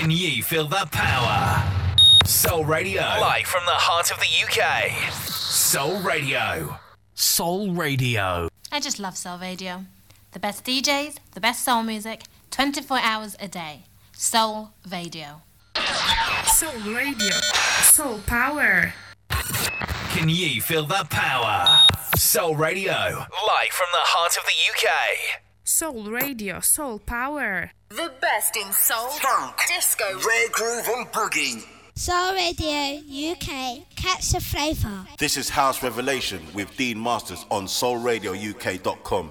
Can you feel the power? Soul Radio. Live from the heart of the UK. Soul Radio. Soul Radio. I just love Soul Radio. The best DJs, the best soul music, 24 hours a day. Soul Radio. Soul Radio. Soul Power. Can you feel the power? Soul Radio. Live from the heart of the UK. Soul Radio. Soul Power. The best in soul, funk, disco, rare groove, and boogie. Soul Radio UK. Catch the flavour. This is House Revelation with Dean Masters on soulradiouk.com.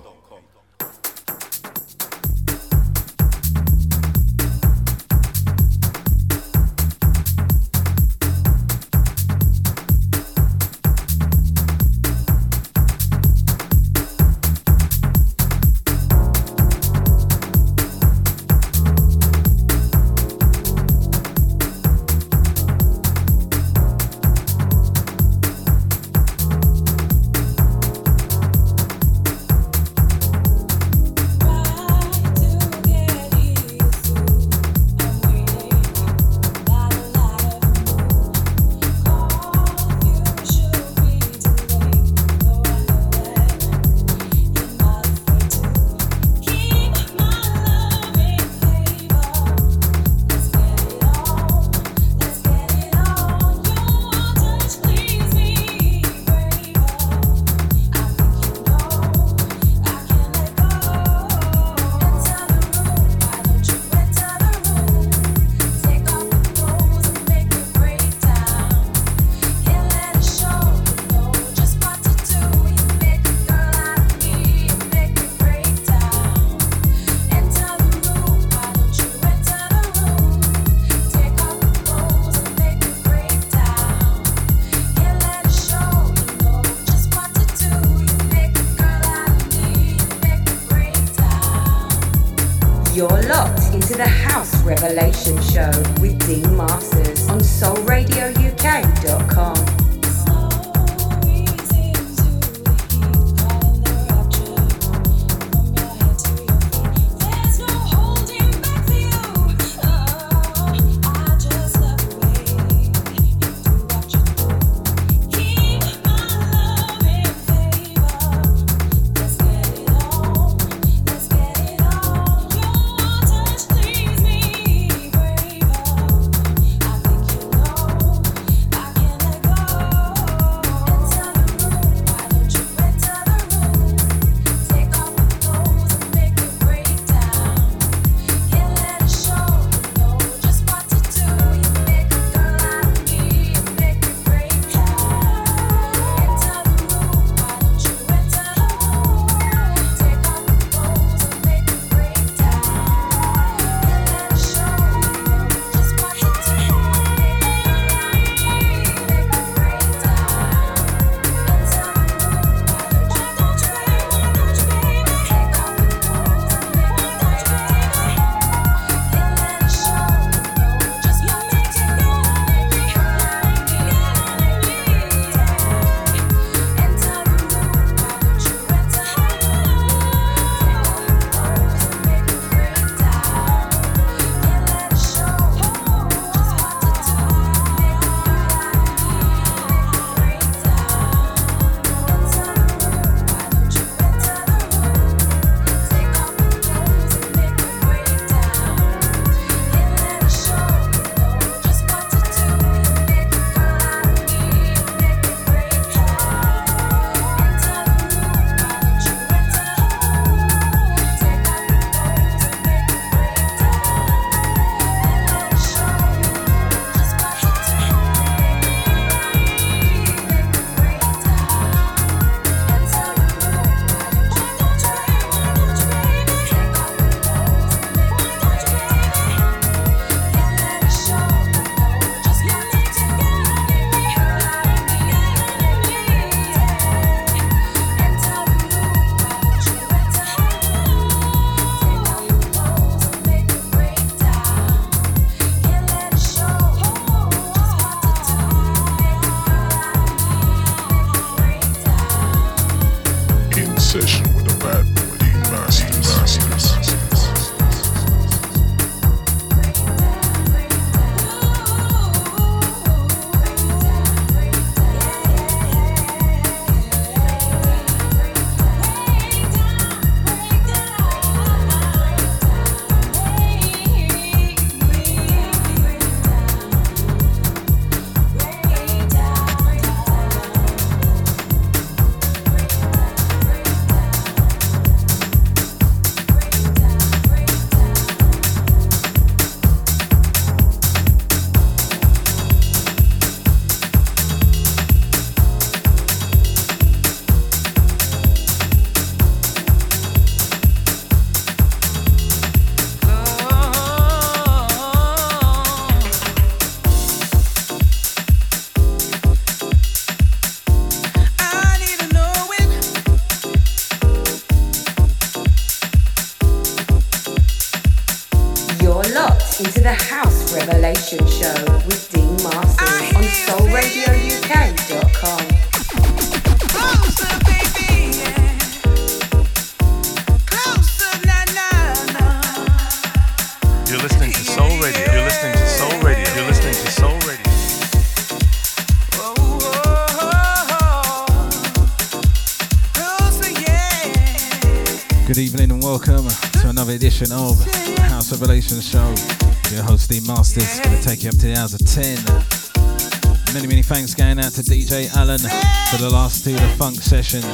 Revelation Show. Your host, Dean Masters, going to take you up to the hours of 10. Many, many thanks going out to DJ Alan for the last two of the funk sessions.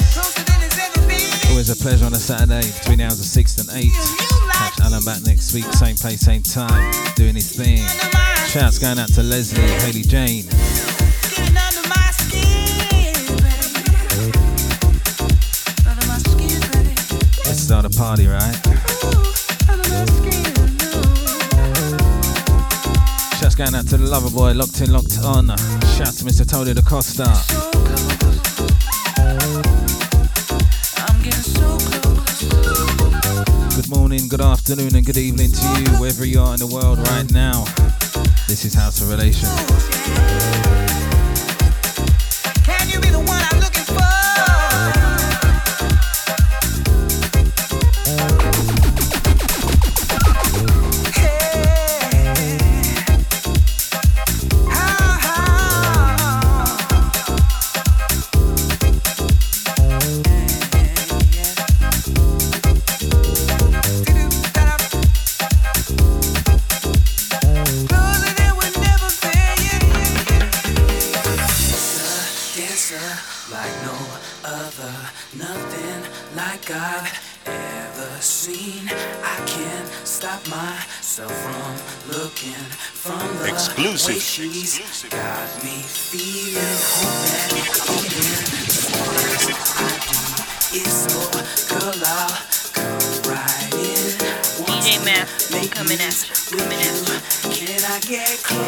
Always a pleasure on a Saturday between the hours of 6 and 8. Catch Alan back next week, same place, same time, doing his thing. Shouts going out to Leslie, Haley Jane. Let's start a party, right? Shouts going out to the lover boy, locked in, locked on. Shout to Mr. Tony Da Costa. Good morning, good afternoon, and good evening to you, wherever you are in the world right now. This is House Revelation. Get close?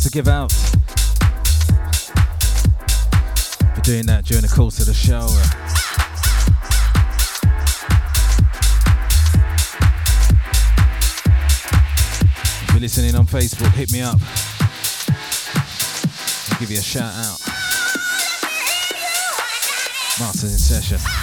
To give out for doing that during the course of the show. If you're listening on Facebook, hit me up. I'll give you a shout out. Masters in session.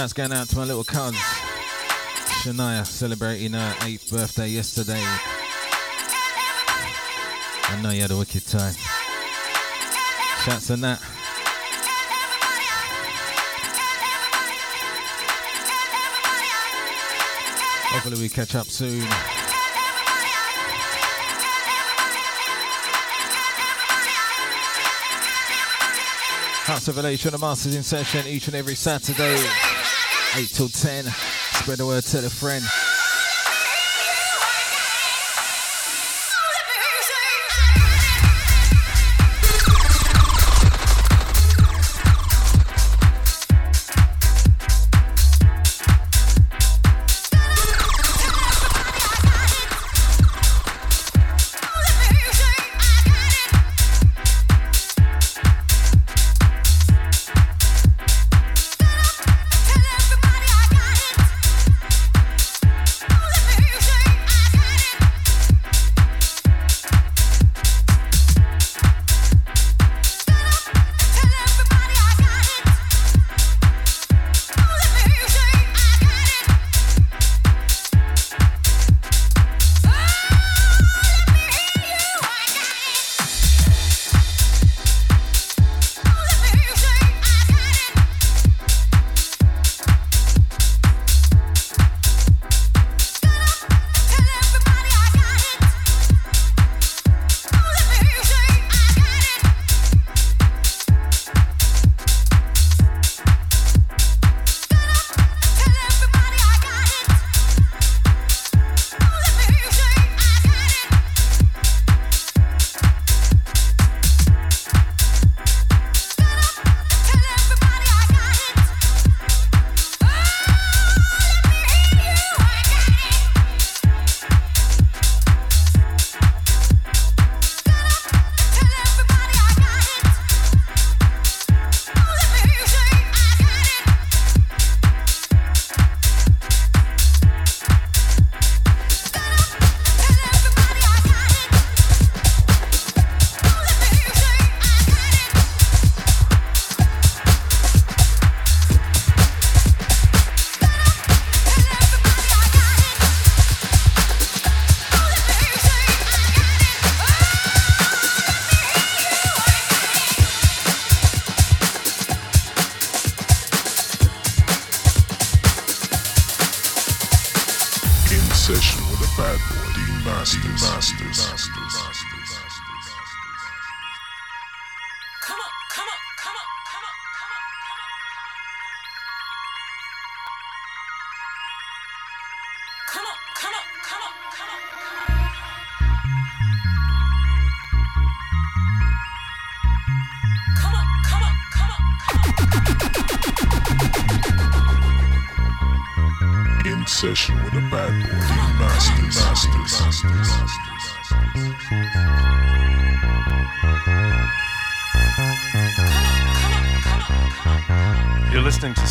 Shouts going out to my little cuz, Shania, celebrating her 8th birthday yesterday. I know you had a wicked time. Shouts on that. Hopefully we catch up soon. House of Revelation, the Masters in session each and every Saturday, 8 till 10. Spread the word, to the friend.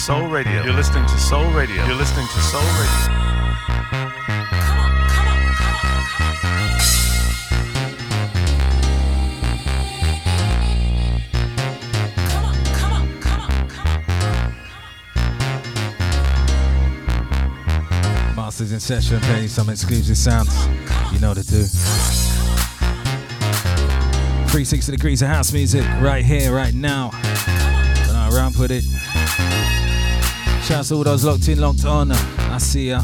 Soul mm-hmm. Radio. You're listening to Soul Radio. You're listening to Soul Radio. Masters in session, playing some exclusive sounds. You know what to do. 360 degrees of house music right here, right now. Don't know around with it. Shouts to all those locked in, locked on. I see ya.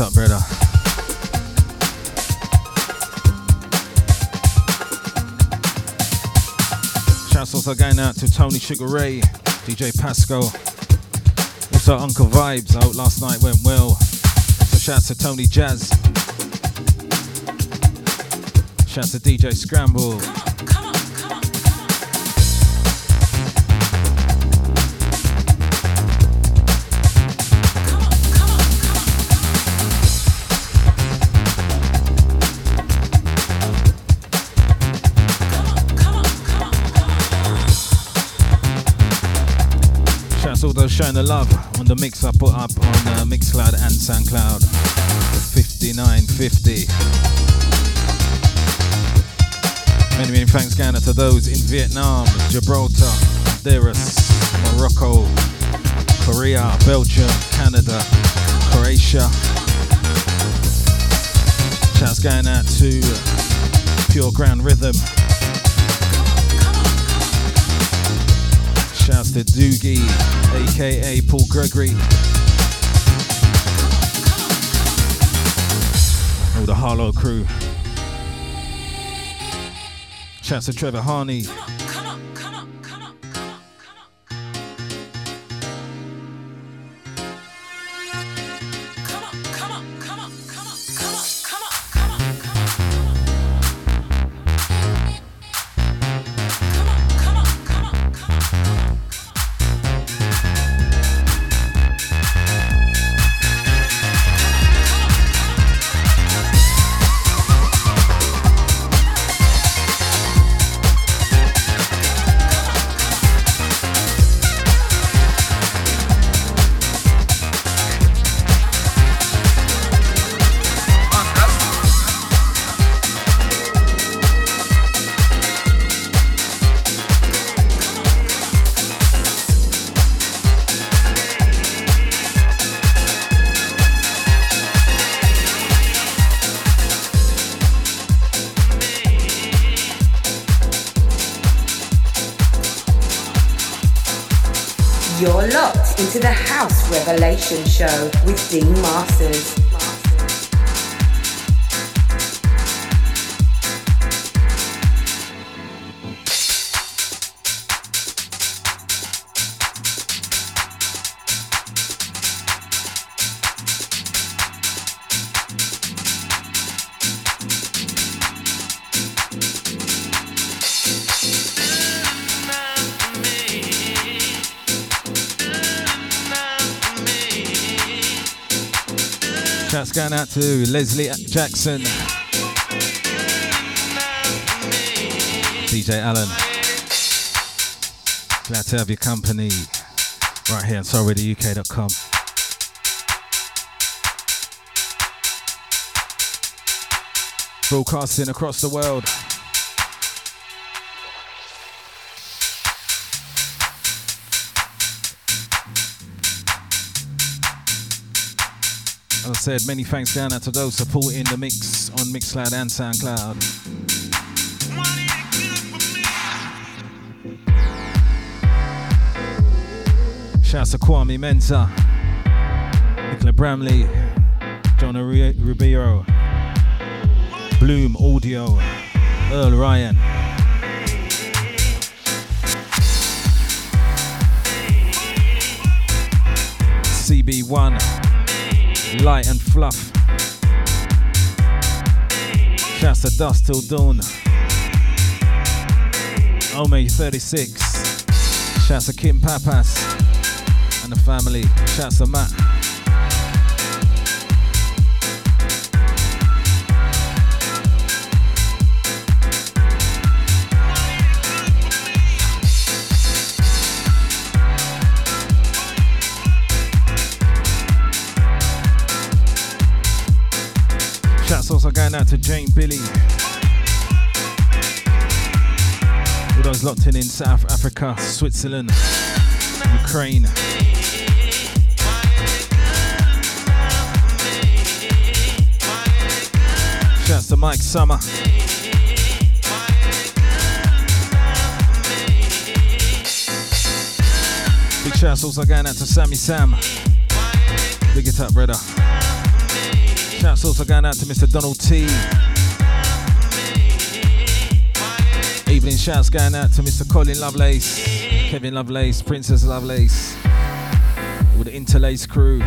It up, brother. Shouts also going out to Tony Sugar Ray, DJ Pasco, also Uncle Vibes. I hope last night went well. So shouts to Tony Jazz. Shouts to DJ Scramble. Showing the love on the mix I put up on uh, Mixcloud and Soundcloud. 5950. Many, many thanks out to those in Vietnam, Gibraltar, Honduras, Morocco, Korea, Belgium, Canada, Croatia. Shouts going out to Pure Ground Rhythm. Shouts to Doogie, aka Paul Gregory. All the Harlow crew. Shouts to Trevor Harney. Show Shouts going out to Leslie Jackson, DJ Allen. Glad to have your company right here on soulradiouk.com. Broadcasting across the world. Said, many thanks down to those supporting the mix on Mixcloud and Soundcloud. Shouts to Kwame Mensa, Nicola Bramley, Ru- Rubio, Bloom Audio, Earl Ryan. CB1, Light and Fluff. Shouts to Dust Till Dawn. Ome 36. Shouts to Kim Papas and the family. Shouts to Matt. To Jane Billy. All those locked in in South Africa, Switzerland, Ukraine. Shouts to Mike Summer. Big shouts also going out to Sammy Sam. Big it up, brother. Shouts also going out to Mr. Donald T. Evening shouts going out to Mr. Colin Lovelace, Kevin Lovelace, Princess Lovelace, with the Interlace crew.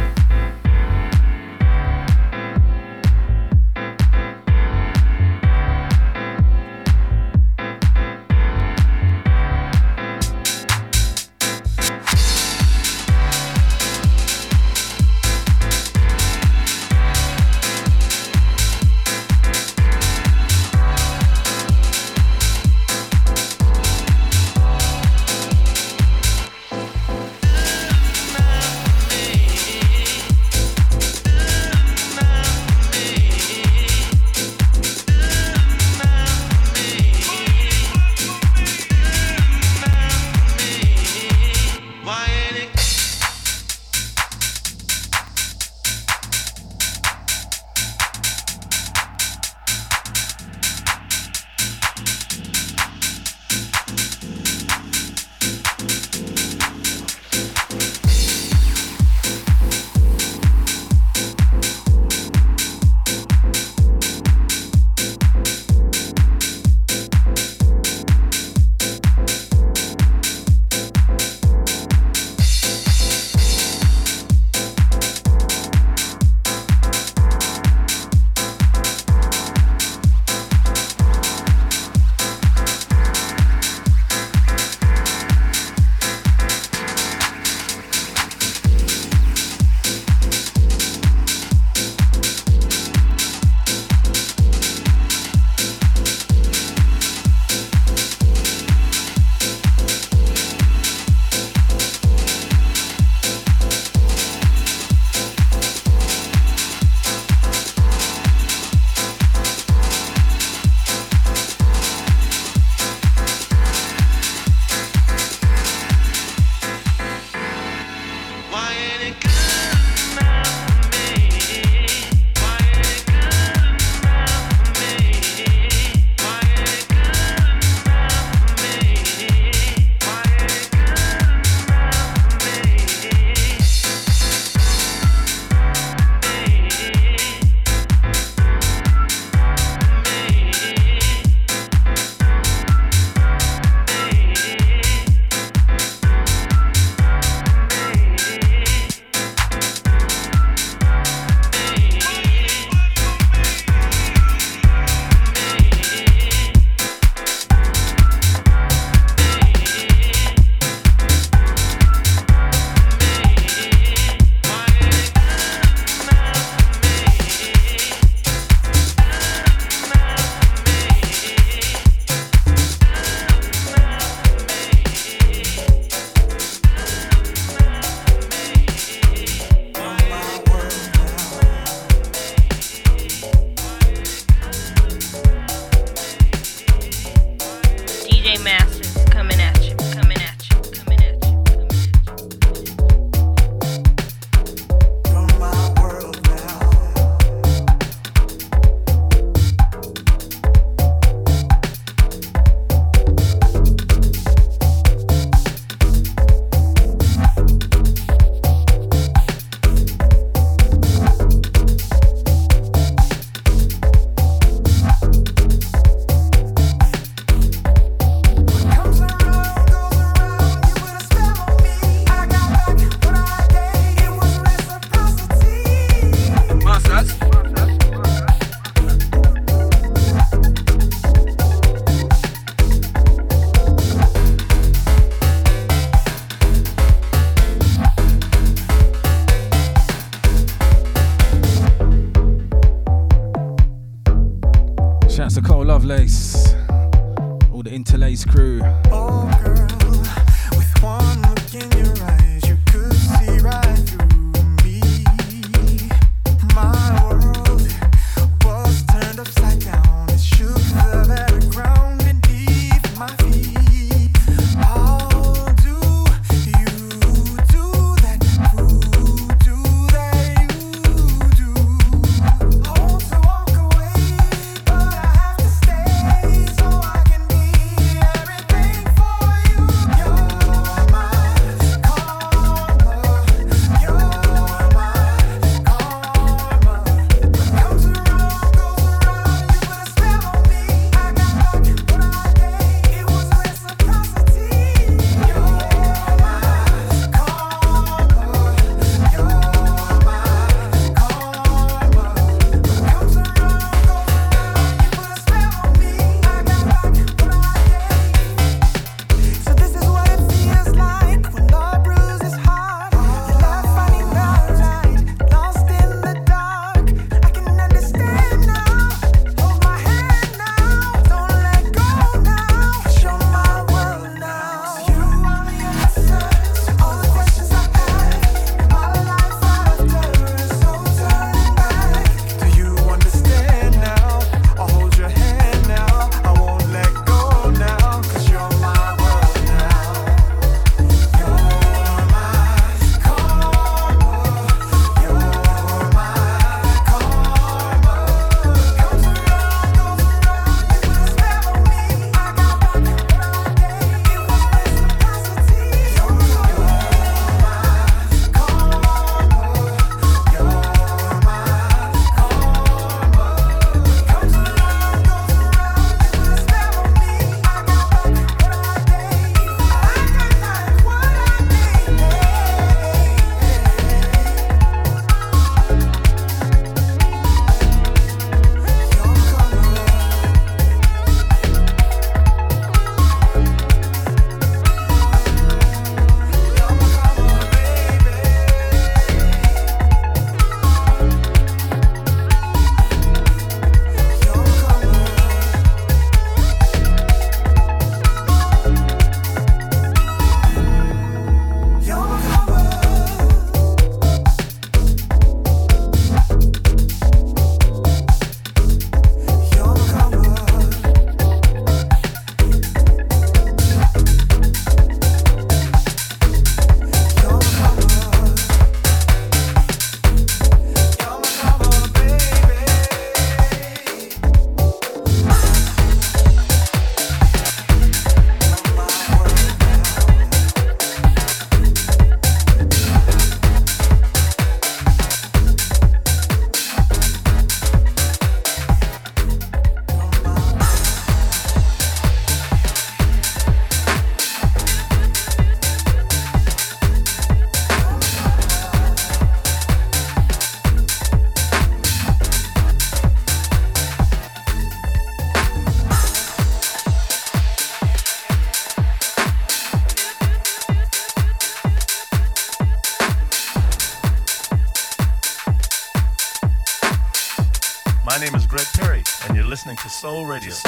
Soul Radio.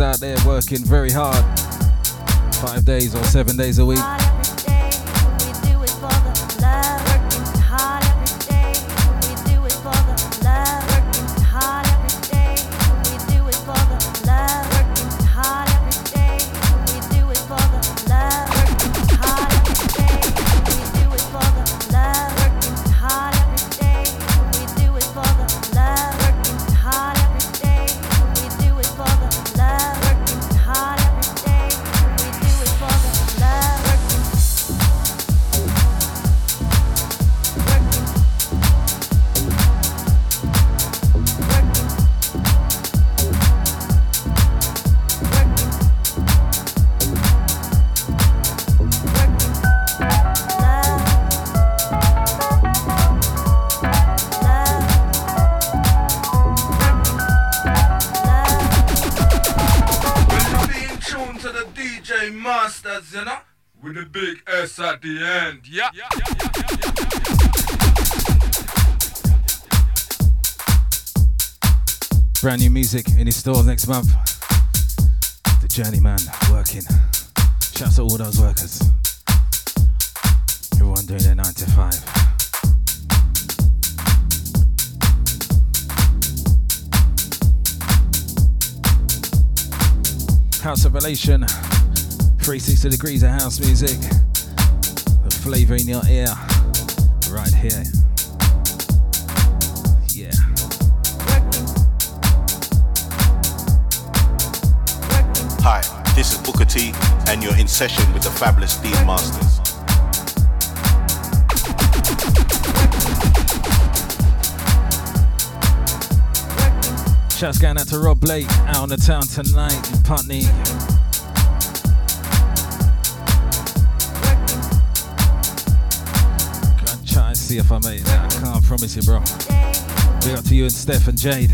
Out there working very hard, five days or seven days a week. With the big S at the end. Yeah. Brand new music in his stores next month. The Journeyman working. Shouts to all those workers. Everyone doing their 9 to 5. House Revelation. 360 degrees of house music. The flavour in your ear. Right here. Yeah. Hi, this is Booker T, and you're in session with the fabulous Dean Masters. Shouts going out to Rob Blake out on the town tonight in Putney. Gonna see if I make that. I can't promise you, bro. Big up to you and Steph and Jade.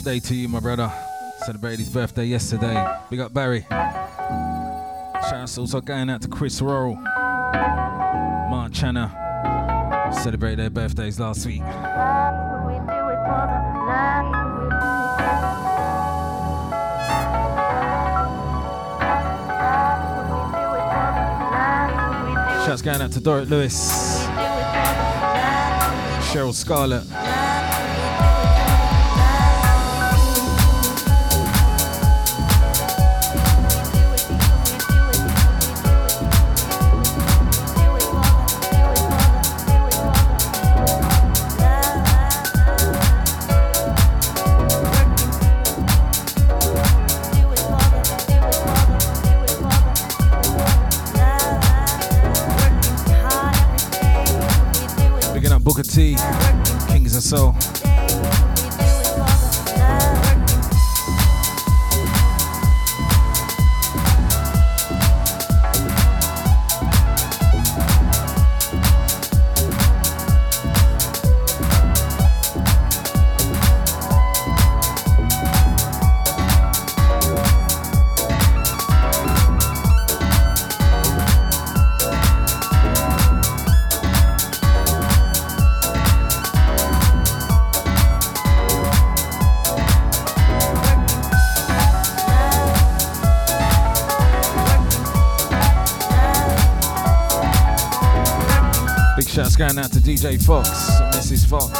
Earth Day to you, my brother. Celebrated his birthday yesterday. Big up Barry. Shouts also going out to Chris Mark Channer. Celebrated their birthdays last week. Shouts going out to Dorrit Lewis, Cheryl Scarlett. Kings of Soul. DJ Fox, Mrs. Fox.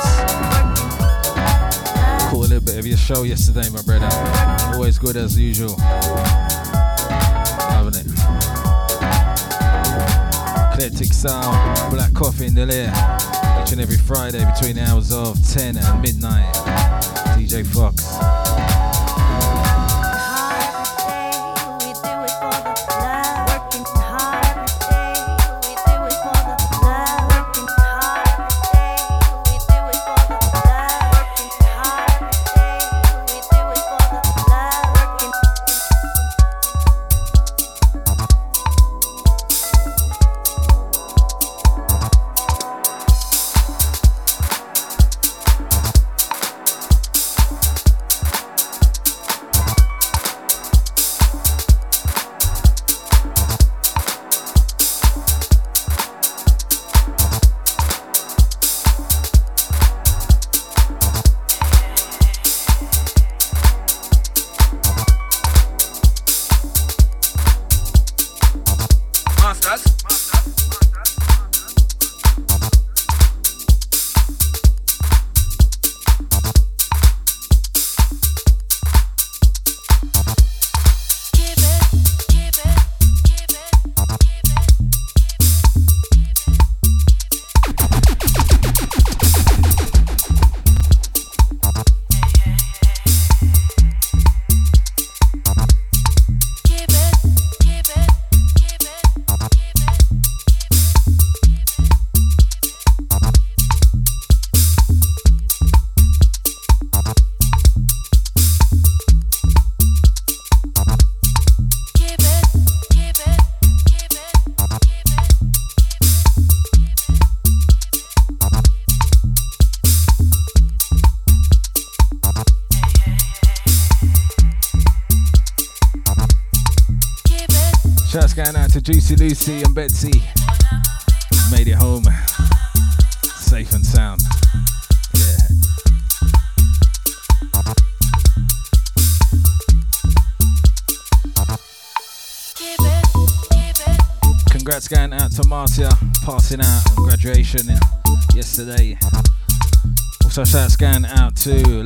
Caught a little bit of your show yesterday, my brother. Always good as usual. Loving it. Eclectic sound, black coffee in the lair. Each and every Friday between the hours of 10 and midnight. DJ Fox. Lucy and Betsy. Made it home. Safe and sound. Yeah. Congrats going out to Marcia, passing out on graduation yesterday. Also shouts going out to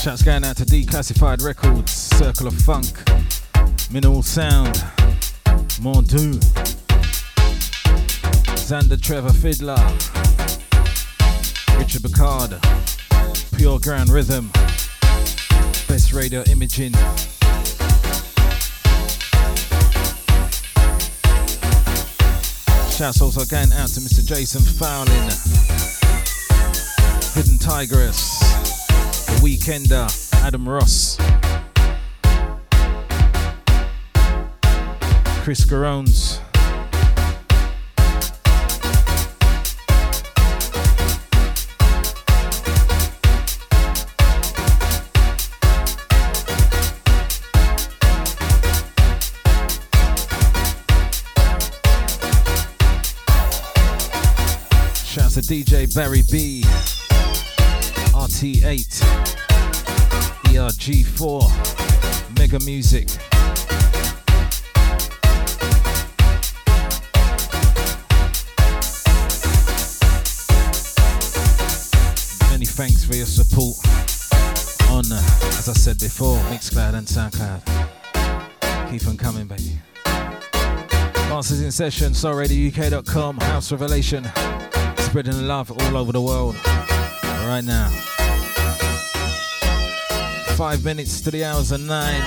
Shouts going out to Declassified Records, Circle of Funk, Mineral Sound, Mondu, Xander Trevor Fiddler, Richard Bacard, Pure Ground Rhythm, Best Radio Imaging. Shouts also going out to Mr. Jason Fowling, Hidden Tigress, Weekender, uh, Adam Ross, Chris Garones. Shouts to DJ Barry B, RT8, ERG4, Mega Music. Many thanks for your support on, as I said before, Mixcloud and Soundcloud. Keep on coming, baby. Masters in session, soulradiouk.com, House Revelation, spreading love all over the world right now. Five minutes to the hours of nine.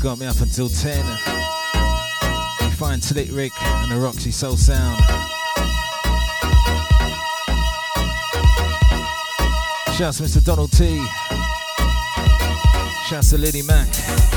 Got me up until ten. You find Slick Rick and the Roxy Soul Sound. Shouts to Mr. Donald T. Shouts to Liddy Mac.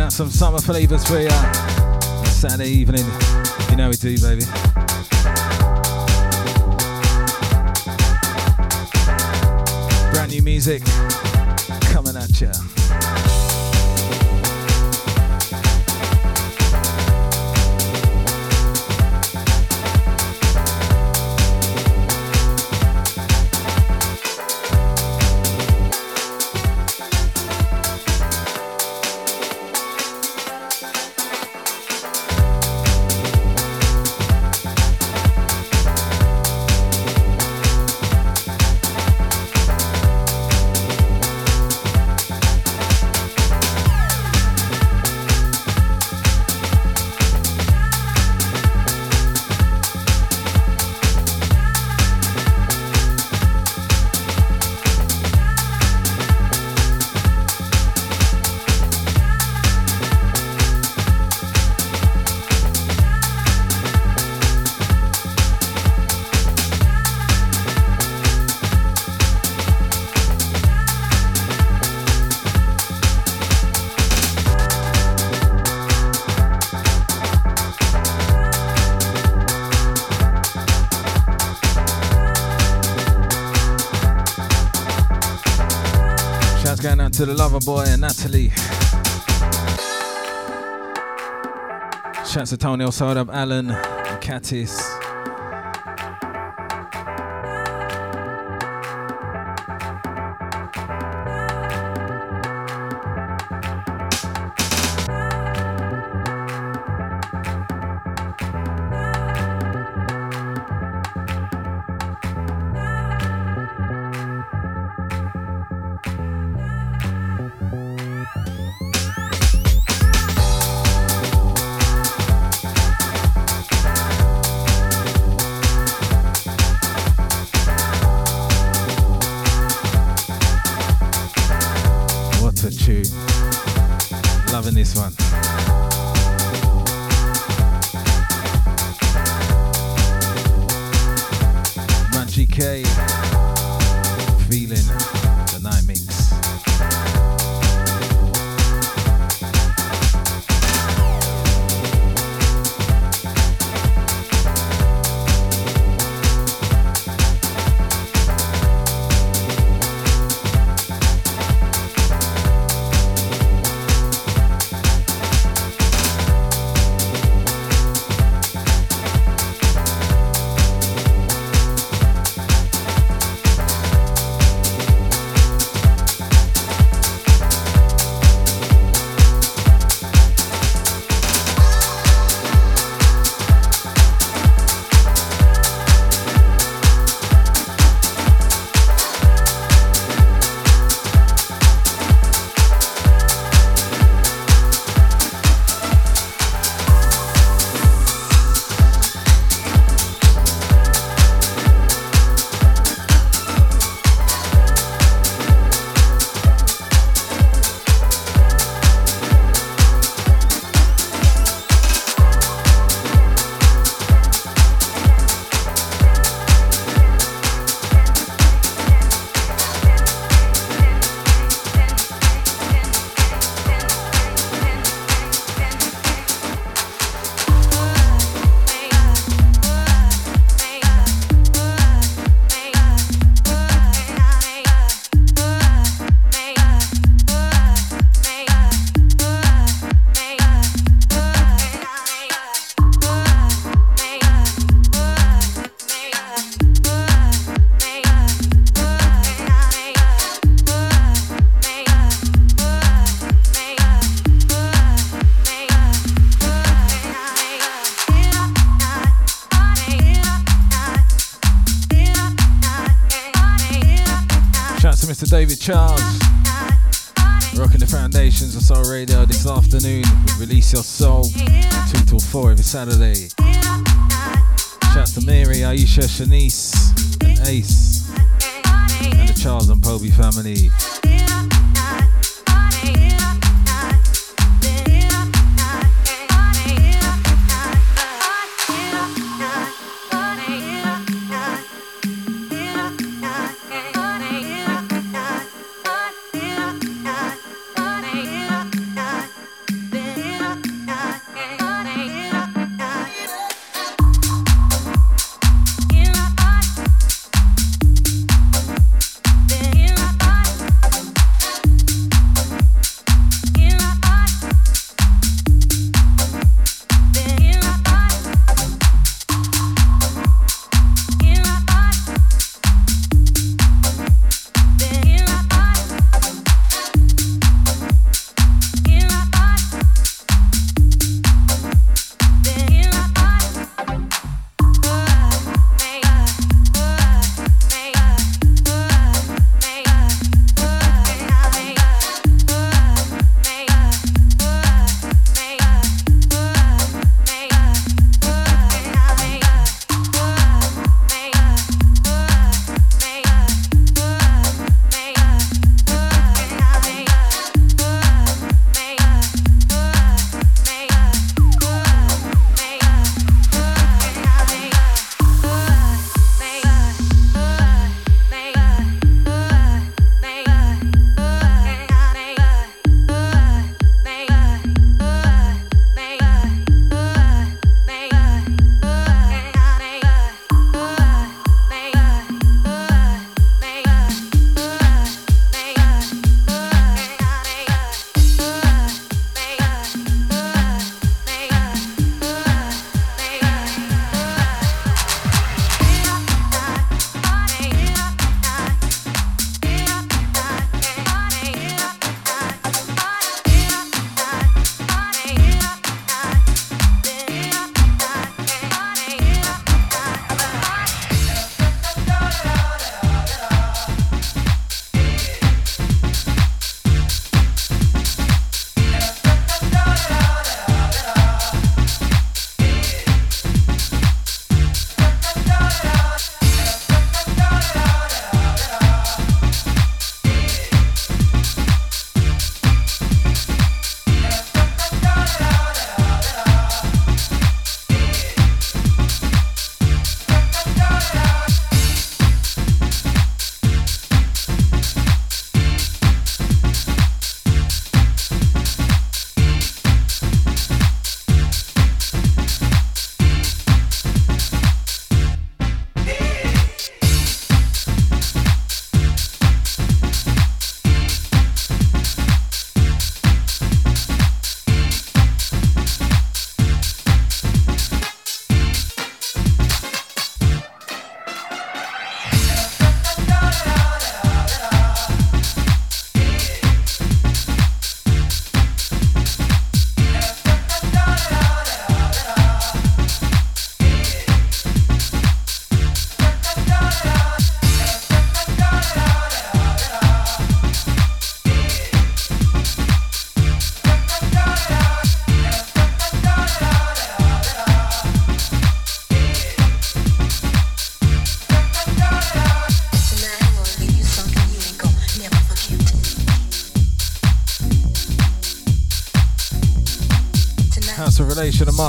Out some summer flavours for you. Saturday evening. You know we do, baby. Brand new music coming at ya. To the lover boy and Natalie. Shouts to Tony Osada, Alan, and Katis. Saturday. Shouts to Mary, Aisha, Shanice,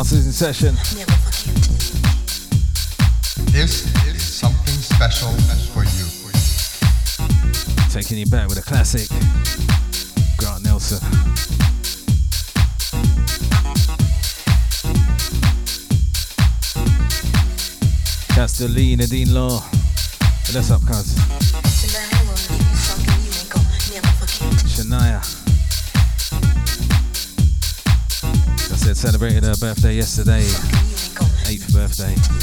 Masters in session. This is something special for you. Taking you back with a classic. Grant Nelson. Castellina Dean Law. Celebrated her birthday yesterday. Eighth birthday.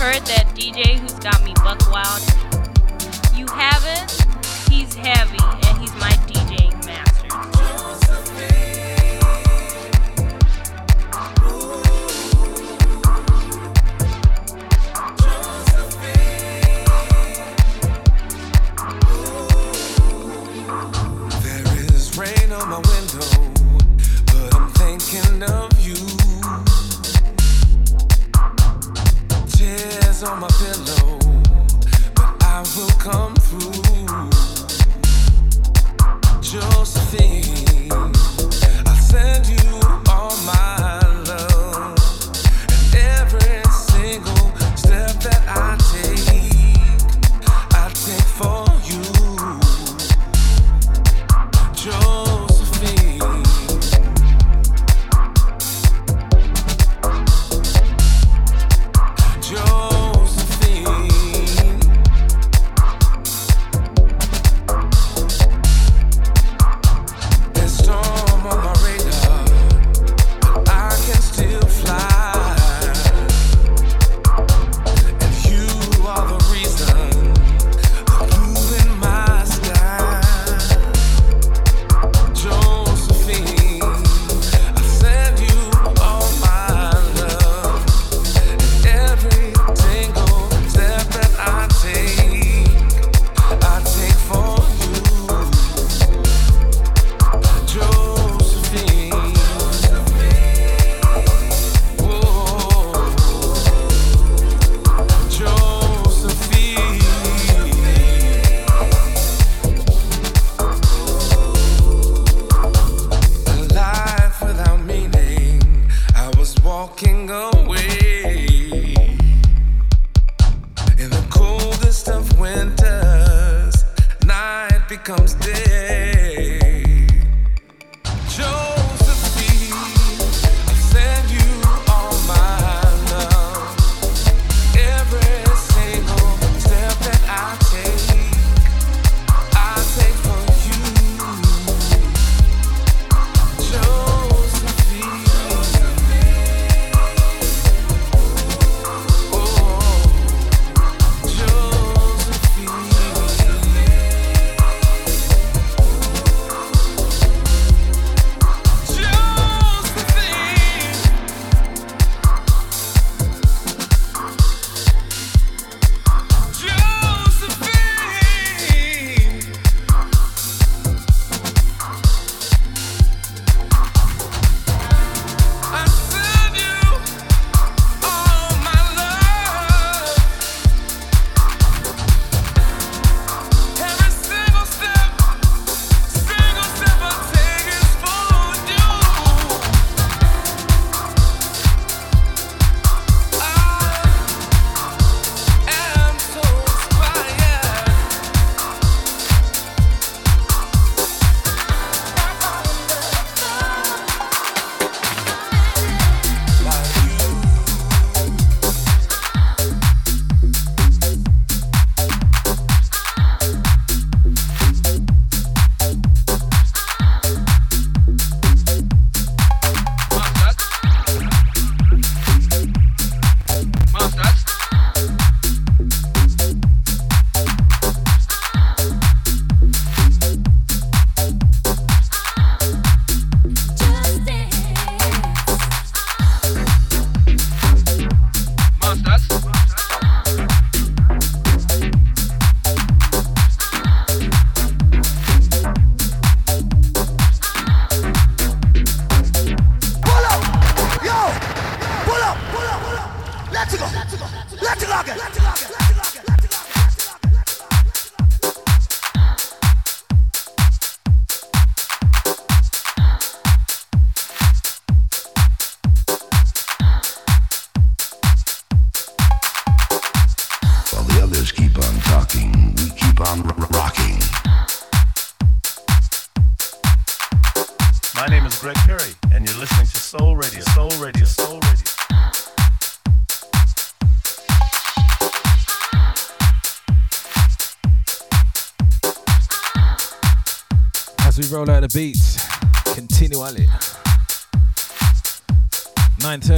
Heard that DJ who's got me buck wild? You haven't? He's heavy and he's my on my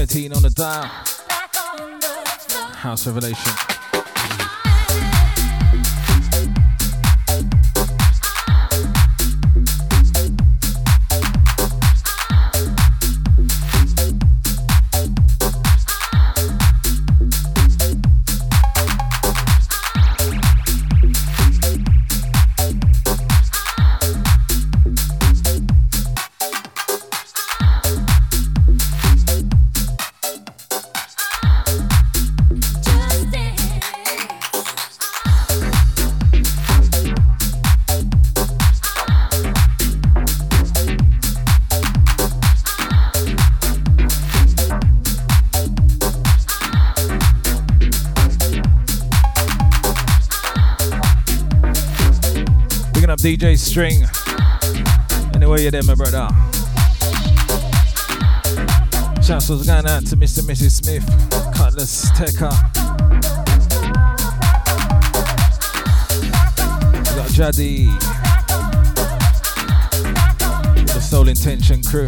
9.13 on the dial. House Revelation. String. Anyway, you're there, my brother. Shouts was going out to Mr. and Mrs. Smith, Cutlass, Tekka. We got Jaddy. The Soul Intention crew.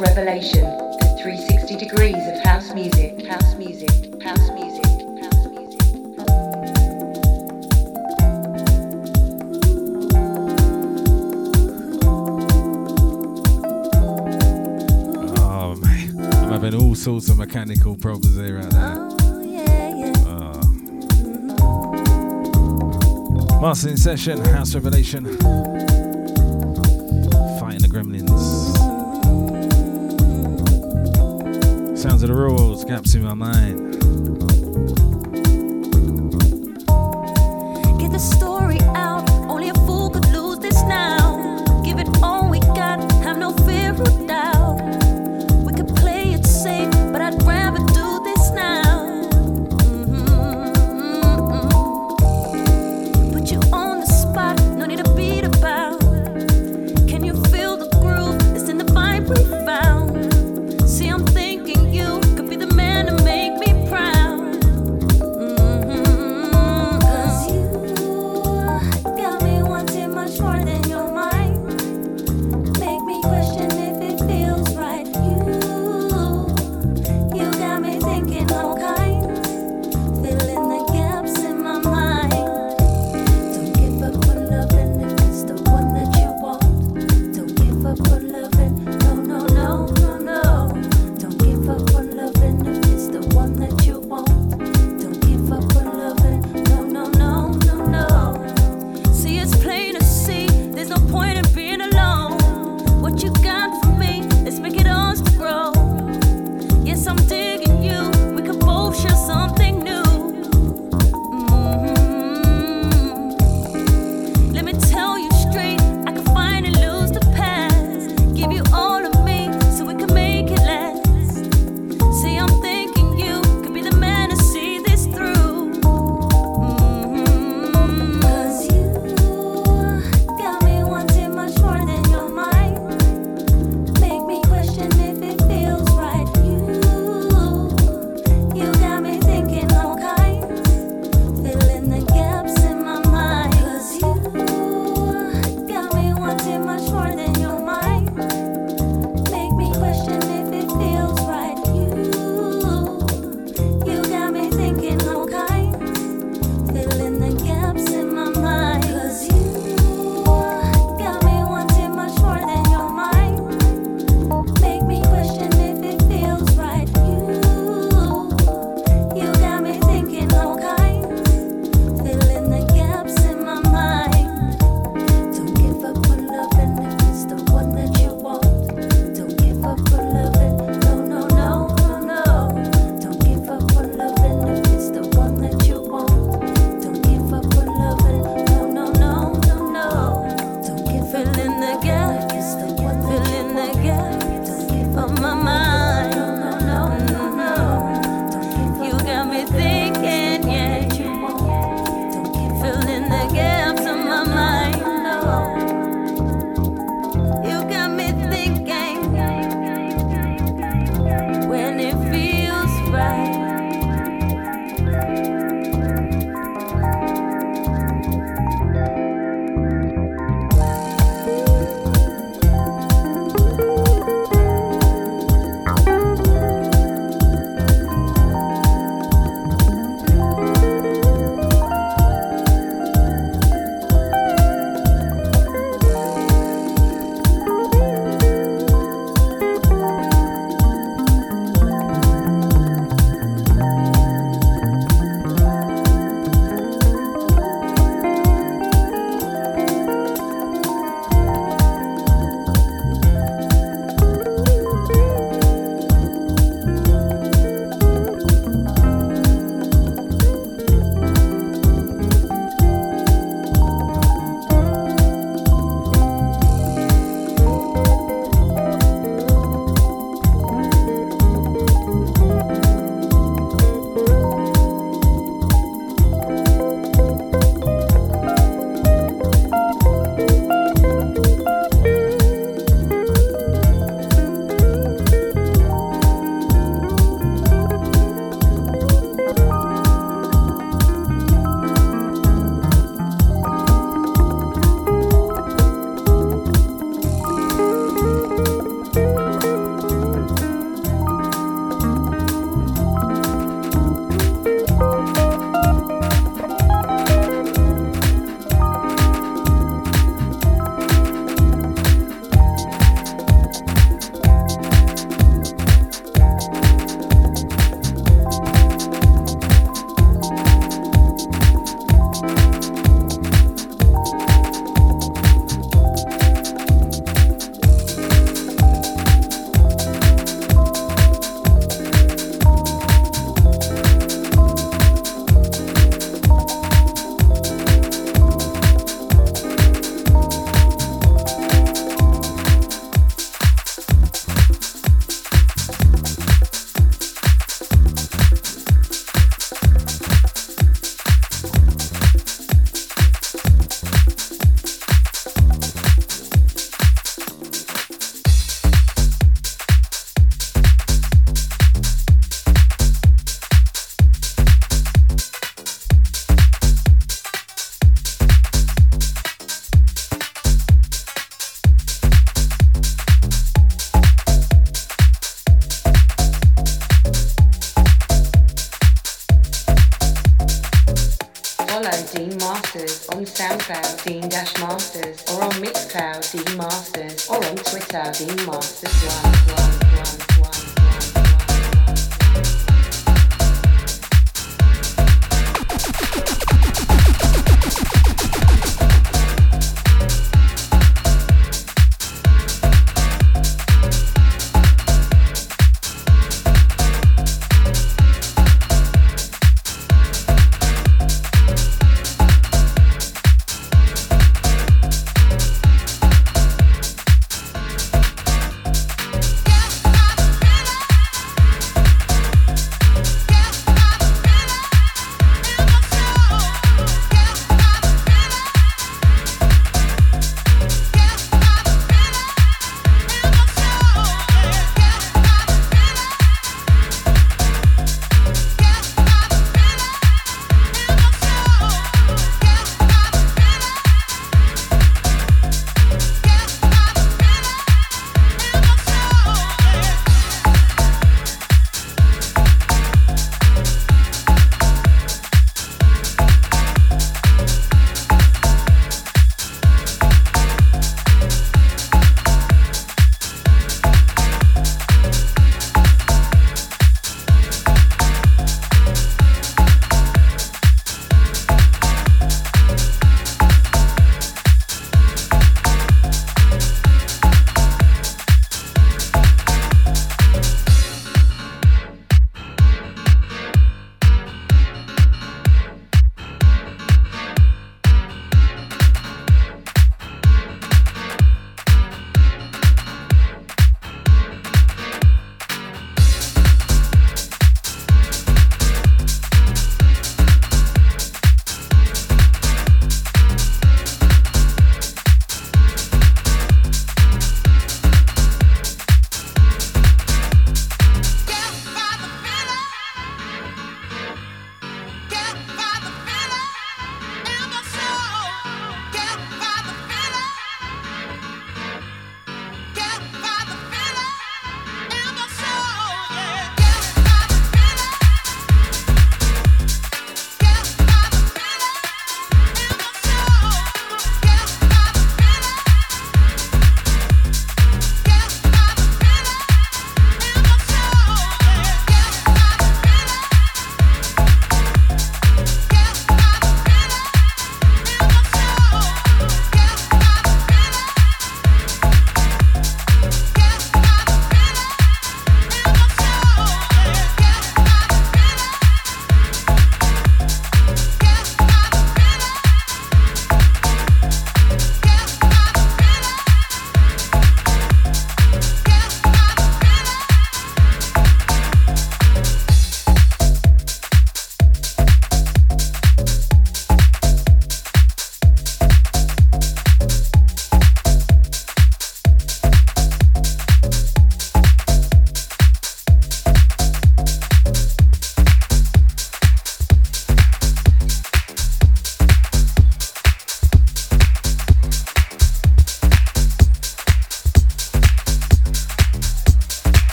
revelation for 360 degrees of house music, house music, house music. Oh, man. I'm having all sorts of mechanical problems here right now. Oh, yeah, yeah. Oh. Mm-hmm. Martin Session, House Revelation. in my mind.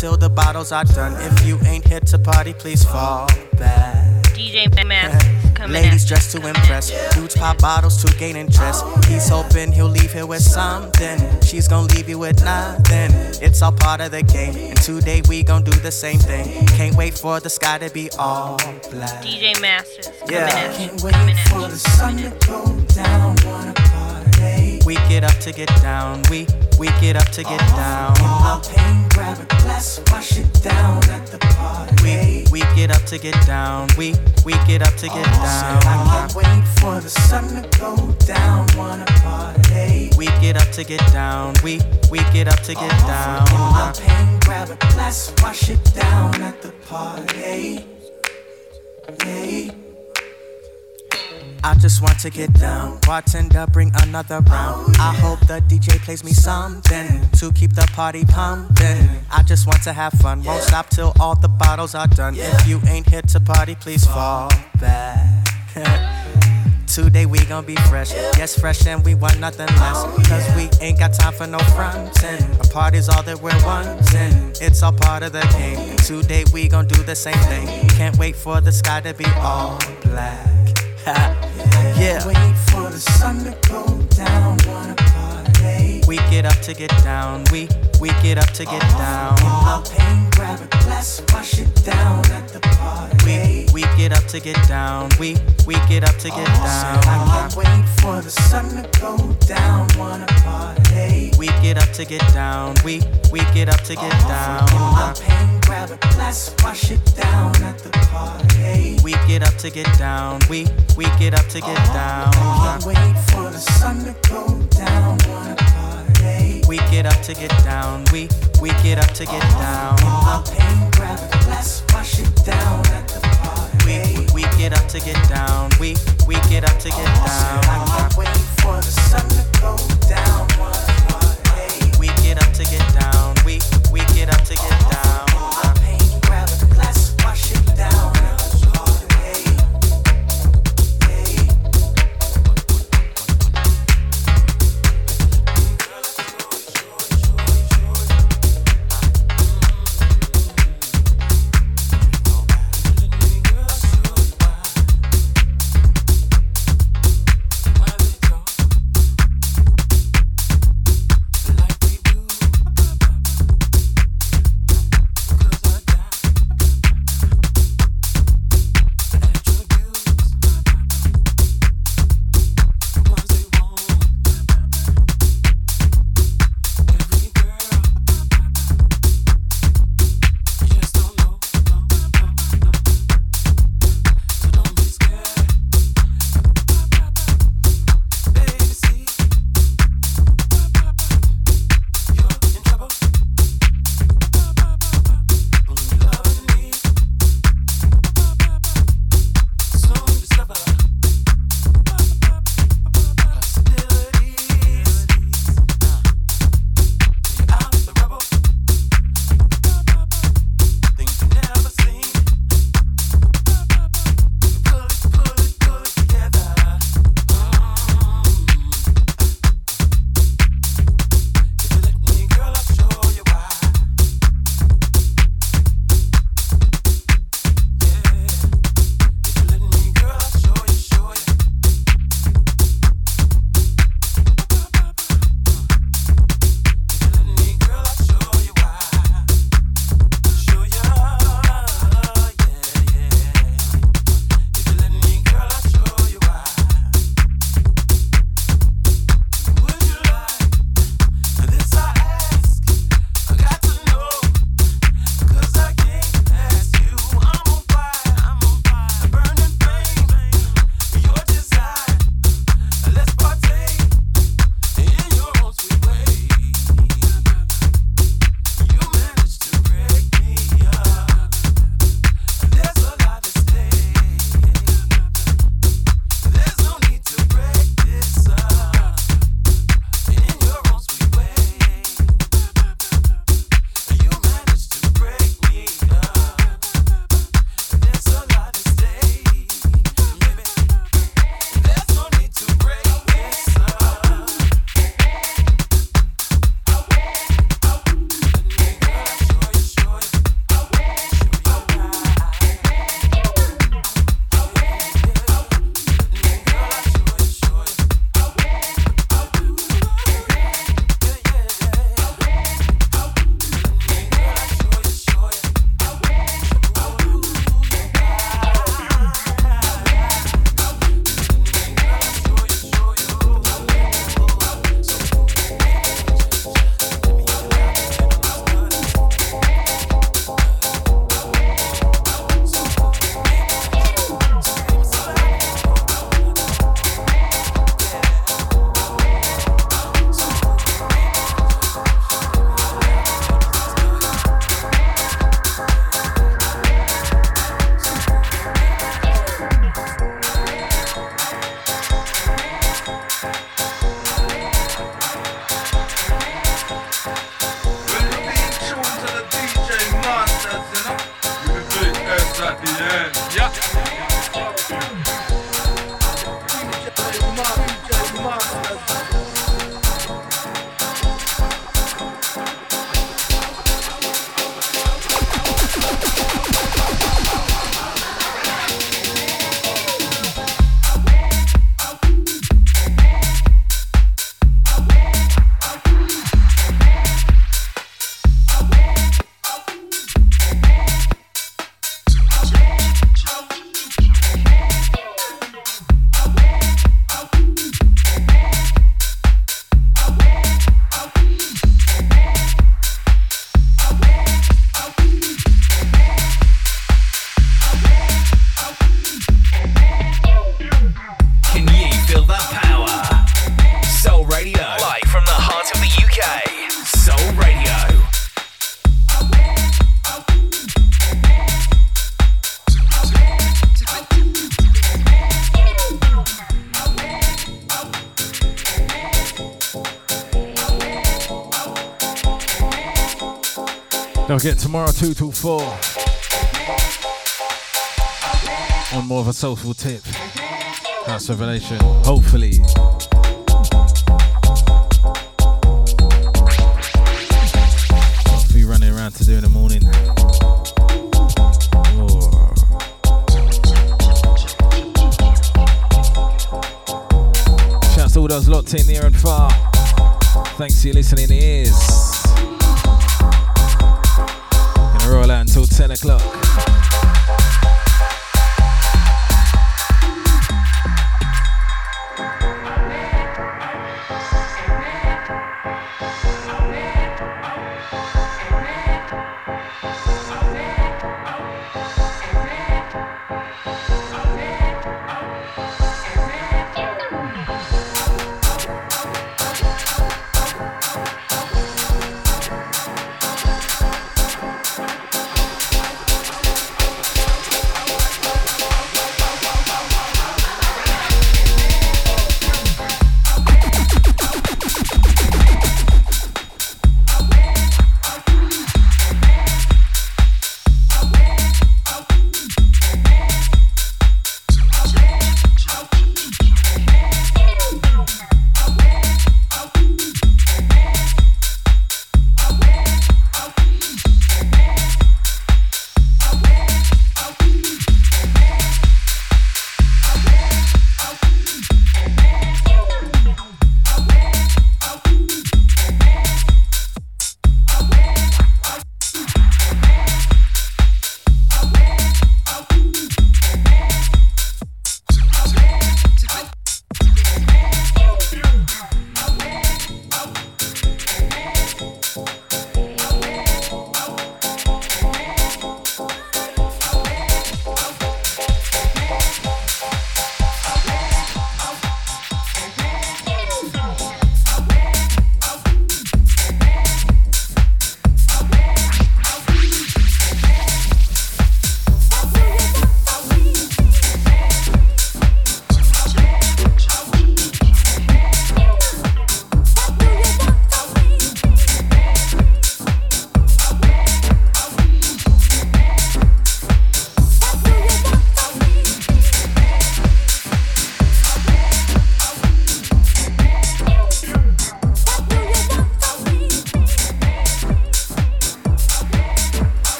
Till the bottles are done. If you ain't here to party, please fall back. DJ Masters coming Ladies dressed to impress, dudes pop bottles to gain interest. He's hoping he'll leave here with something. She's gonna leave you with nothing. It's all part of the game, and today we gon' do the same thing. Can't wait for the sky to be all black. DJ Masters. coming Yeah. at you, Can't wait coming at for the sun to go down. Wanna party. We get up to get down. We we get up to get down. I'll pain, grab a glass, wash it down at the party. We we get up to get down. We we get up to get down. I can't wait for the sun to go down. Wanna party. We get up to get down. We we get up to get down. I'll pain, grab a glass, wash it down at the party. Hey. I just want to get down. Bartender, bring another round. I hope the DJ plays me something to keep the party pumping. I just want to have fun. Won't stop till all the bottles are done. If you ain't here to party, please fall back. Today we gon' be fresh, yes fresh and we want nothing less Cause we ain't got time for no frontin' A party's all that we're wantin' It's all part of the game Today we gon' do the same thing Can't wait for the sky to be all black Yeah Wait for the sun to go down. We get up to get down We, we get up to get down I'll pain, grab a glass, wash it down at the party. We, we get up to get down We, we get up to get down I can't wait for the sun to go down. Wanna party. We get up to get down We, we get up to get down I'll pain, grab a glass, wash it down at the party. We get up to get down. We we get up to get down. Can't wait for the sun to go down. Wanna. We get up to get down. We we get up to get down. I'll pain, grab a glass, wash it down at the party. We we get up to get down. We we get up to get down. I can't wait for the sun to go down. We get up to get down. Tomorrow 2 till 4. On more of a soulful tip. House Revelation. Hopefully. Not be running around to do in the morning. Shouts to all those locked in near and far. Thanks for listening ears.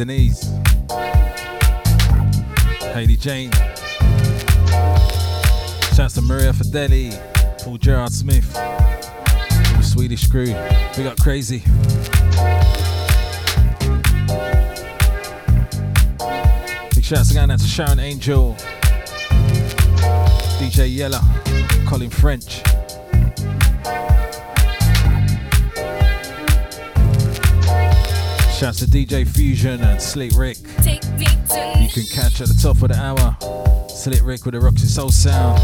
Denise, Haley Jane. Shouts to Maria Fideli, Paul Gerard Smith, the Swedish crew. We got crazy. Big shouts going out to Sharon Angel, DJ Yella, Colin French. Shouts to DJ Fusion and Slick Rick. You can catch at the top of the hour. Slick Rick with the Roxy Soul Sound.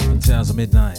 Until hours of midnight.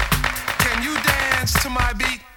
can you dance to my beat?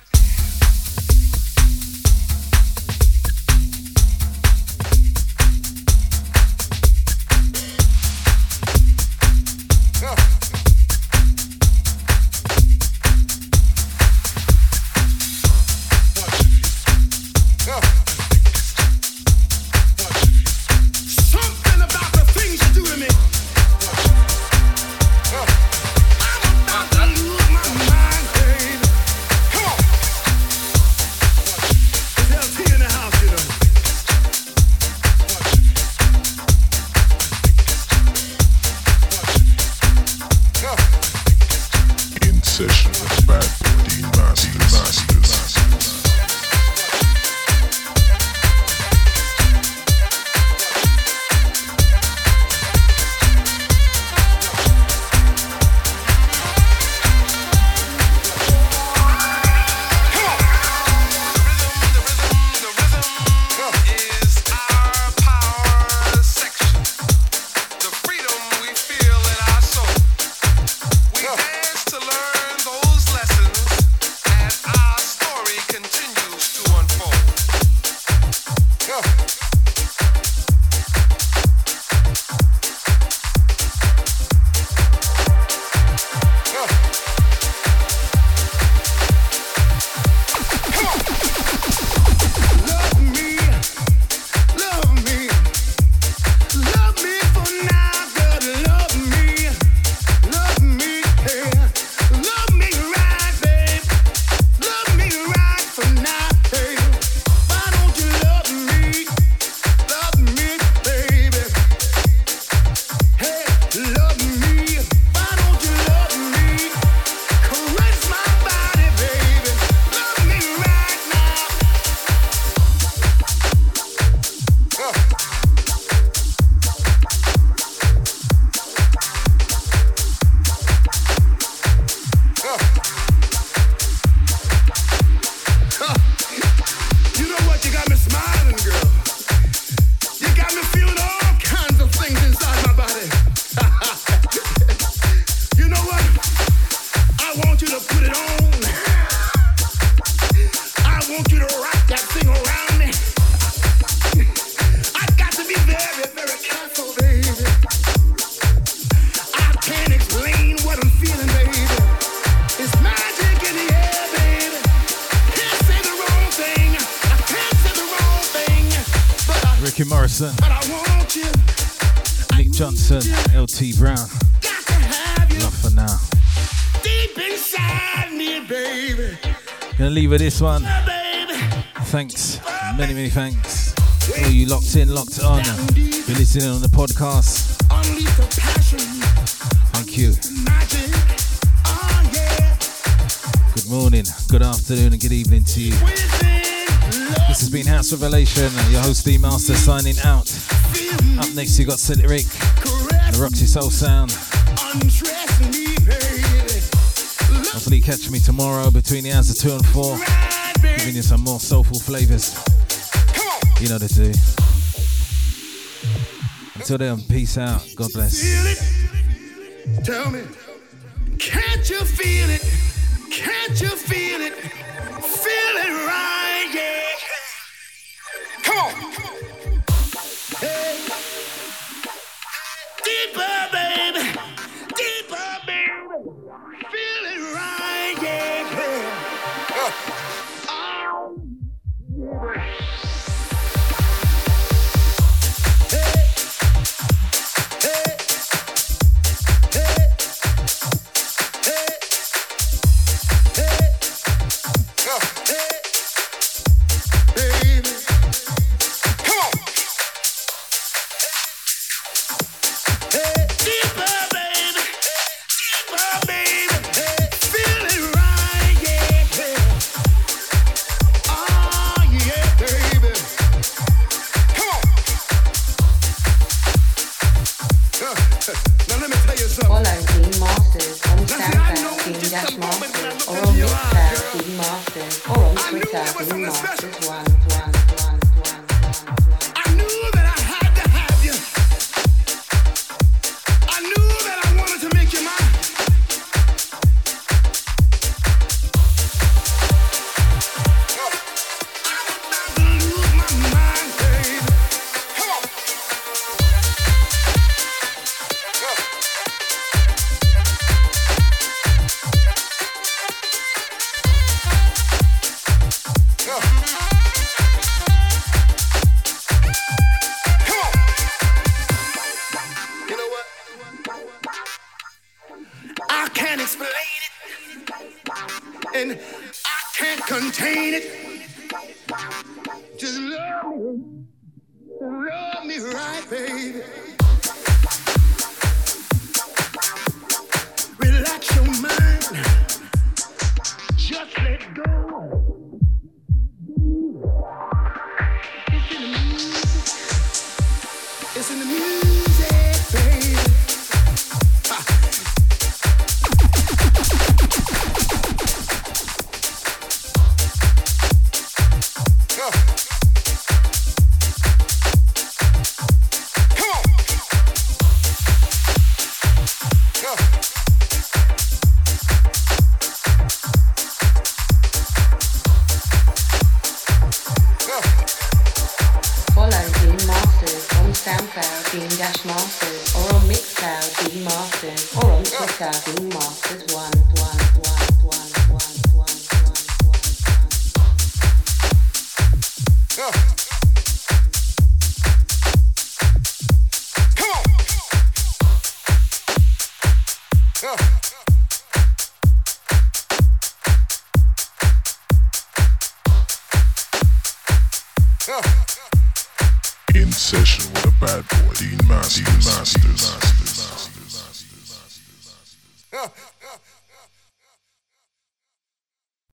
Podcast. Unleash the passion. Thank you. Oh. Good morning, good afternoon, and good evening to you. This has been House Revelation, your host D Master signing out. Up next, you got Slick Rick, the Roxy Soul Sound. Hopefully, catch me tomorrow between the hours of 2 and 4, giving you some more soulful flavors. You know the do. Until then, peace out. God bless. Tell me, can't you feel it? Can't you feel it?